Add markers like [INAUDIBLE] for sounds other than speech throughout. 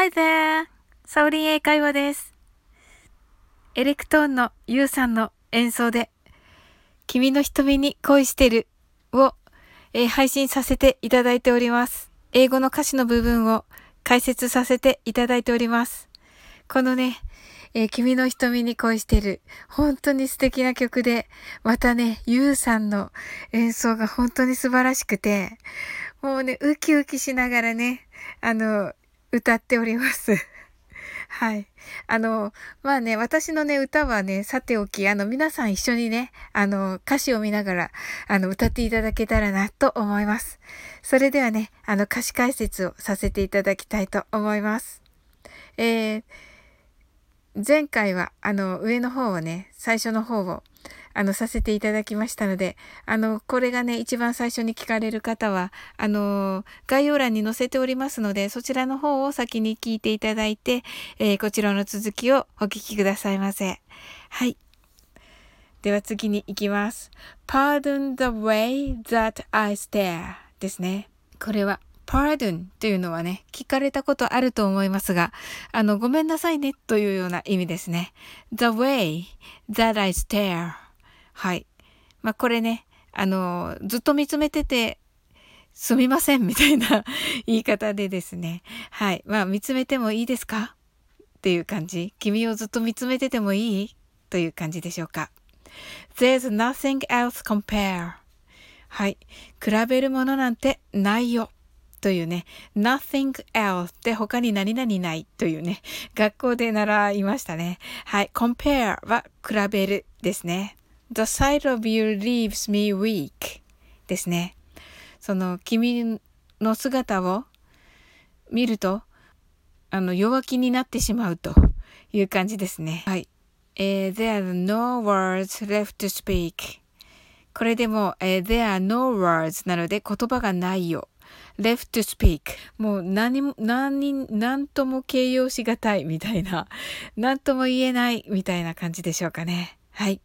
Hi there! サオリン英会話です。エレクトーンのユウさんの演奏で、君の瞳に恋してるを、えー、配信させていただいております。英語の歌詞の部分を解説させていただいております。このね、えー、君の瞳に恋してる。本当に素敵な曲で、またね、ゆうさんの演奏が本当に素晴らしくて、もうね、ウキウキしながらね、あの、歌っております。[LAUGHS] はい。あの、まあね、私のね、歌はね、さておき、あの、皆さん一緒にね、あの、歌詞を見ながら、あの、歌っていただけたらな、と思います。それではね、あの、歌詞解説をさせていただきたいと思います。えー、前回は、あの、上の方をね、最初の方を、あの、させていただきましたので、あの、これがね、一番最初に聞かれる方は、あの、概要欄に載せておりますので、そちらの方を先に聞いていただいて、えー、こちらの続きをお聞きくださいませ。はい。では次に行きます。Pardon the way that I stare ですね。これは pardon というのはね、聞かれたことあると思いますが、あの、ごめんなさいねというような意味ですね。the way that I stare はい。まあ、これね、あの、ずっと見つめてて、すみませんみたいな [LAUGHS] 言い方でですね。はい。まあ、見つめてもいいですか？っていう感じ。君をずっと見つめててもいいという感じでしょうか。There's nothing else compare. はい。比べるものなんてないよ。というね、nothing else で他に何々ないというね、学校で習いましたね。はい、compare は比べるですね。the sight of you leaves me weak ですね。その君の姿を見ると、あの、弱気になってしまうという感じですね。はい。えー、there are no words left to speak. これでも、えー、there are no words なので言葉がないよ。Left to speak もう何も、何、何とも形容しがたいみたいな、[LAUGHS] 何とも言えないみたいな感じでしょうかね。はい。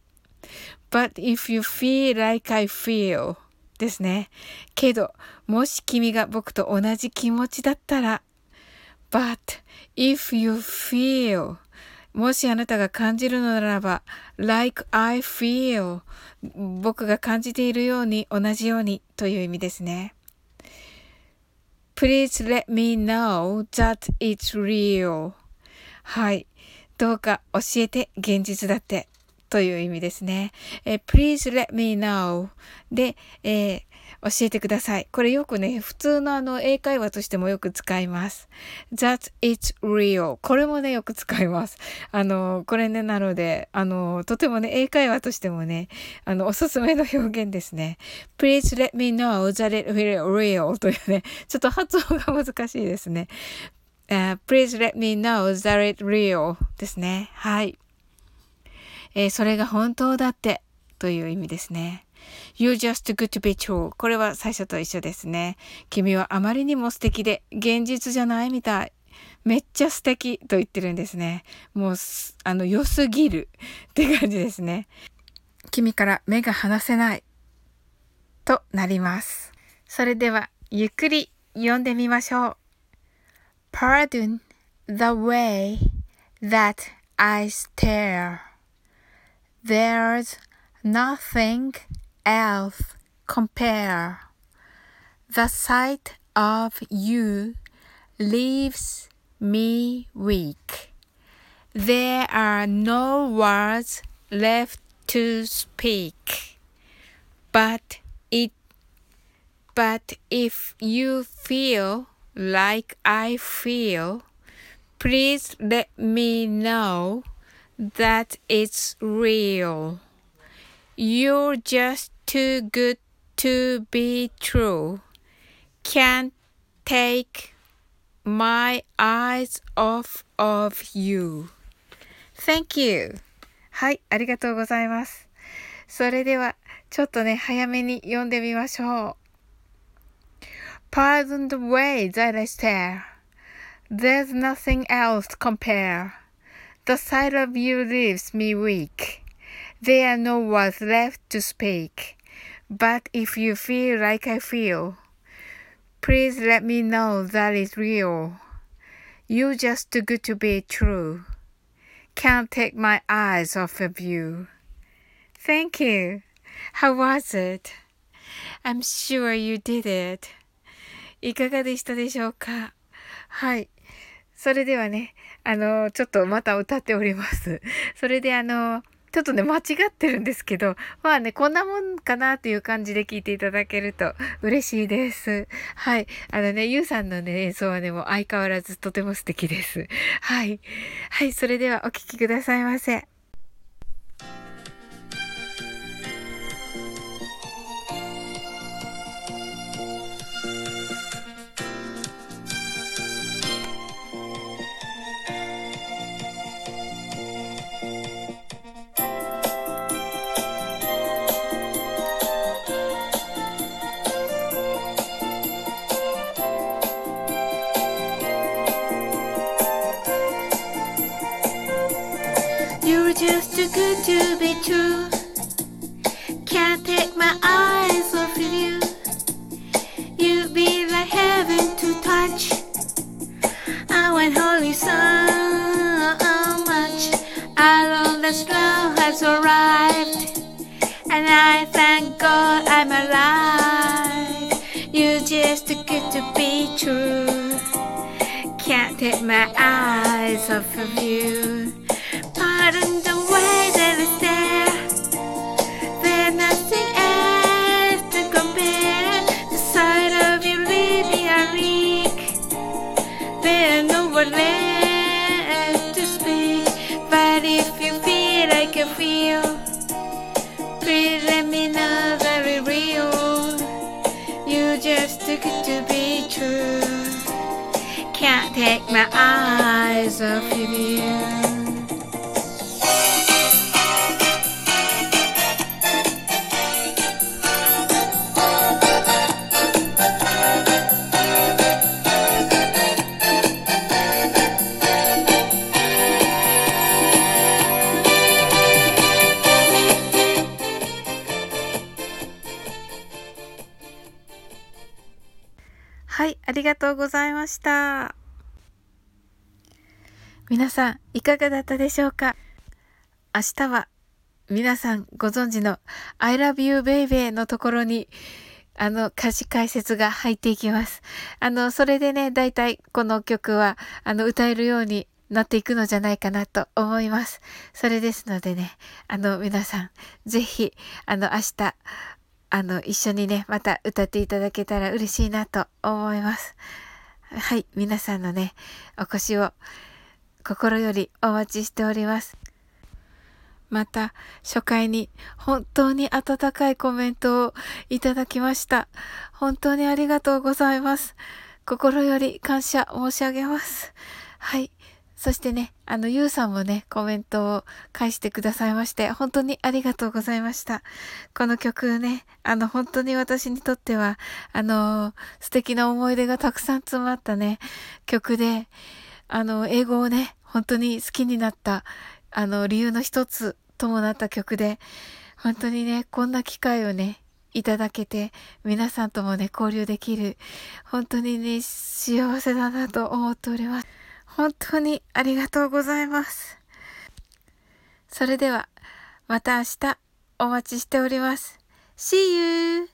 But if you feel like I feel ですね。けど、もし君が僕と同じ気持ちだったら、But if you feel もしあなたが感じるのならば、like I feel 僕が感じているように同じようにという意味ですね。Please let me know that it's real. はい。どうか教えて現実だってという意味ですね。え Please let me know で、えー、教えてください。これよくね、普通のあの英会話としてもよく使います。That it's real. これもね、よく使います。あの、これね、なので、あの、とてもね、英会話としてもね、あの、おすすめの表現ですね。Please let me know that it's real というね、ちょっと発音が難しいですね。Uh, please let me know that it real ですね。はい。えー、それが本当だってという意味ですね。You're just good to be true. これは最初と一緒ですね。君はあまりにも素敵で現実じゃないみたい。めっちゃ素敵と言ってるんですね。もう、あの、良すぎるって感じですね。君から目が離せないとなります。それでは、ゆっくり読んでみましょう。Pardon the way that I stare. There's nothing else compare. The sight of you leaves me weak. There are no words left to speak. But it but if you feel like I feel, please let me know that it's real. You're just too good to be true. Can't take my eyes off of you. Thank you. はい、ありがとうございます。それでは、ちょっとね、早めに読んでみましょう。Pardon the way that I stare. There's nothing else to compare. The sight of you leaves me weak. There are no words left to speak. But if you feel like I feel, please let me know that it's real. You're just too good to be true. Can't take my eyes off of you. Thank you. How was it? I'm sure you did it. いかがでしたでしょうかはい。それではね、あの、ちょっとまた歌っております。それであの、 ちょっとね、間違ってるんですけど、まあね、こんなもんかなっていう感じで聞いていただけると嬉しいです。はい。あのね、ゆうさんのね、演奏はね、もう相変わらずとても素敵です。はい。はい、それではお聴きくださいませ。To be true. Can't take my eyes off of you. You be like heaven to touch. I want holy so much. I know the love has arrived. And I thank God I'm alive. You're just too good to be true. Can't take my eyes off of you. Pardon feel please let me know very real. You just took it to be true. Can't take my eyes off of you. りがとうございました。皆さん、いかがだったでしょうか？明日は、皆さんご存知の I love you baby のところに、あの、歌詞解説が入っていきます。あの、それでね、だいたいこの曲は、あの、歌えるようになっていくのじゃないかなと思います。それですのでね、あの、皆さん、ぜひ、あの、明日、あの、一緒にね、また歌っていただけたら嬉しいなと思います。はい、皆さんのね、お越しを心よりお待ちしております。また、初回に本当に温かいコメントをいただきました。本当にありがとうございます。心より感謝申し上げます。はい。そしてね、あの、ゆうさんもね、コメントを返してくださいまして、本当にありがとうございました。この曲ね、あの、本当に私にとっては、あの、素敵な思い出がたくさん詰まったね、曲で、あの、英語をね、本当に好きになった、あの、理由の一つともなった曲で、本当にね、こんな機会をね、いただけて、皆さんともね、交流できる、本当にね、幸せだなと思っております。本当にありがとうございます。それでは、また明日お待ちしております。See you!